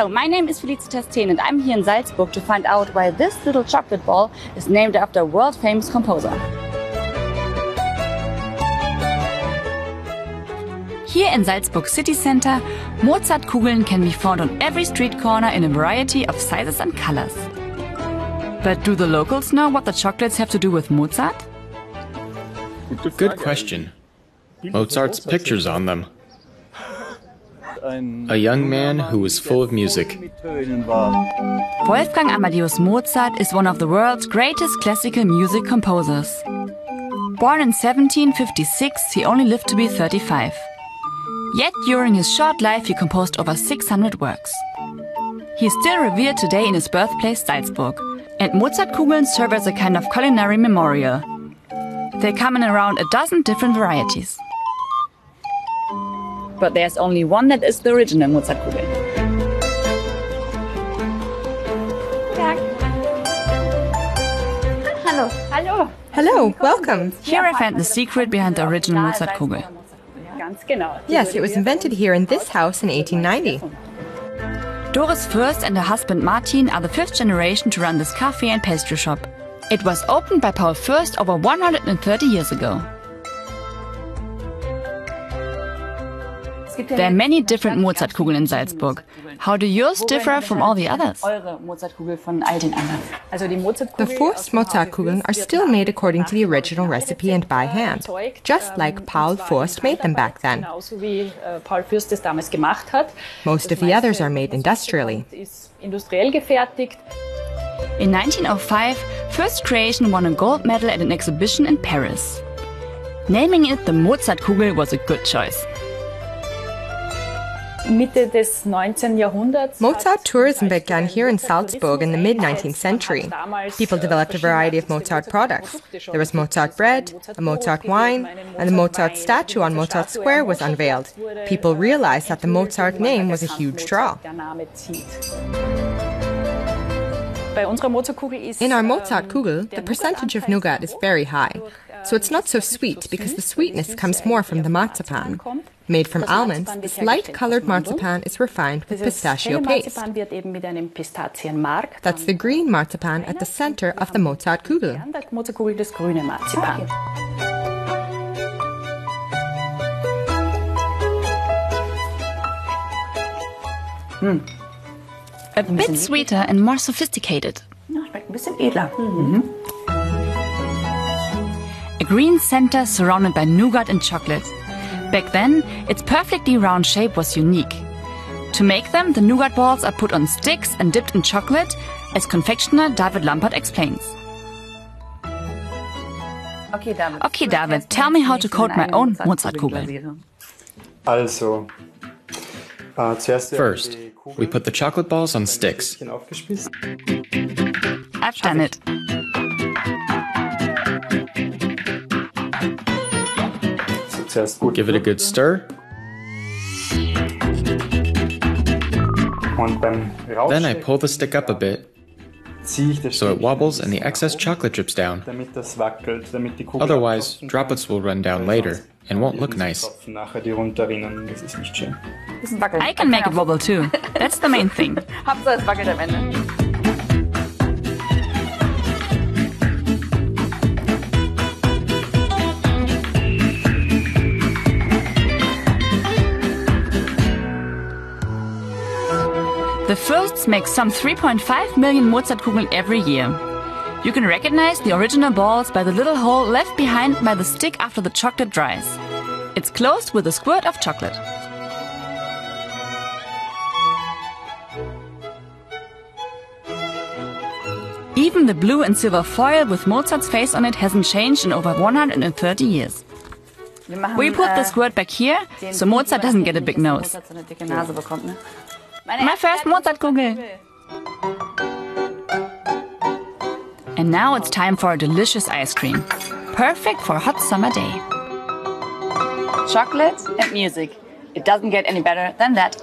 Hello, my name is Felicitas Thien and I'm here in Salzburg to find out why this little chocolate ball is named after a world famous composer. Here in Salzburg city center, Mozartkugeln can be found on every street corner in a variety of sizes and colors. But do the locals know what the chocolates have to do with Mozart? Good question. Mozart's pictures on them. A young man who was full of music. Wolfgang Amadeus Mozart is one of the world's greatest classical music composers. Born in 1756, he only lived to be 35. Yet during his short life he composed over 600 works. He is still revered today in his birthplace Salzburg, and Mozartkugeln serve as a kind of culinary memorial. They come in around a dozen different varieties. But there's only one that is the original Mozartkugel. Hallo. Hallo. Hello, Hello. welcome. Here I found the secret behind the original Mozartkugel. Yes, it was invented here in this house in 1890. Doris Fürst and her husband Martin are the fifth generation to run this cafe and pastry shop. It was opened by Paul Fürst over 130 years ago. There are many different Mozartkugeln in Salzburg. How do yours differ from all the others? The Fürst Mozartkugeln are still made according to the original recipe and by hand, just like Paul Fürst made them back then. Most of the others are made industrially. In 1905, Fürst Creation won a gold medal at an exhibition in Paris. Naming it the Mozartkugel was a good choice. Mozart tourism began here in Salzburg in the mid 19th century. People developed a variety of Mozart products. There was Mozart bread, a Mozart wine, and the Mozart statue on Mozart Square was unveiled. People realized that the Mozart name was a huge draw. In our Mozart Kugel, the percentage of nougat is very high, so it's not so sweet because the sweetness comes more from the marzipan. Made from almonds, this light colored marzipan is refined with pistachio paste. That's the green marzipan at the center of the Mozartkugel. Mm. A bit sweeter and more sophisticated. A green center surrounded by nougat and chocolate. Back then, its perfectly round shape was unique. To make them, the nougat balls are put on sticks and dipped in chocolate, as confectioner David Lampert explains. Okay, David, tell me how to coat my own Mozartkugel. Also, äh, First, we put the chocolate balls on sticks. I've done it. Zuerst gut Give it a good stir. Then I pull the stick up a bit ziehe ich das so it wobbles and the excess chocolate drips down. damit das wackelt, damit die Kugel Otherwise, droplets will run down later and won't look nice. tropfen nachher die runterrinnen, das ist nicht schön. I can make it wobble too. That's the main thing. The Fürsts make some 3.5 million Mozartkugeln every year. You can recognize the original balls by the little hole left behind by the stick after the chocolate dries. It's closed with a squirt of chocolate. Even the blue and silver foil with Mozart's face on it hasn't changed in over 130 years. We put the squirt back here, so Mozart doesn't get a big nose. My first Mozartkugel! And now it's time for a delicious ice cream. Perfect for a hot summer day. Chocolate and music. It doesn't get any better than that.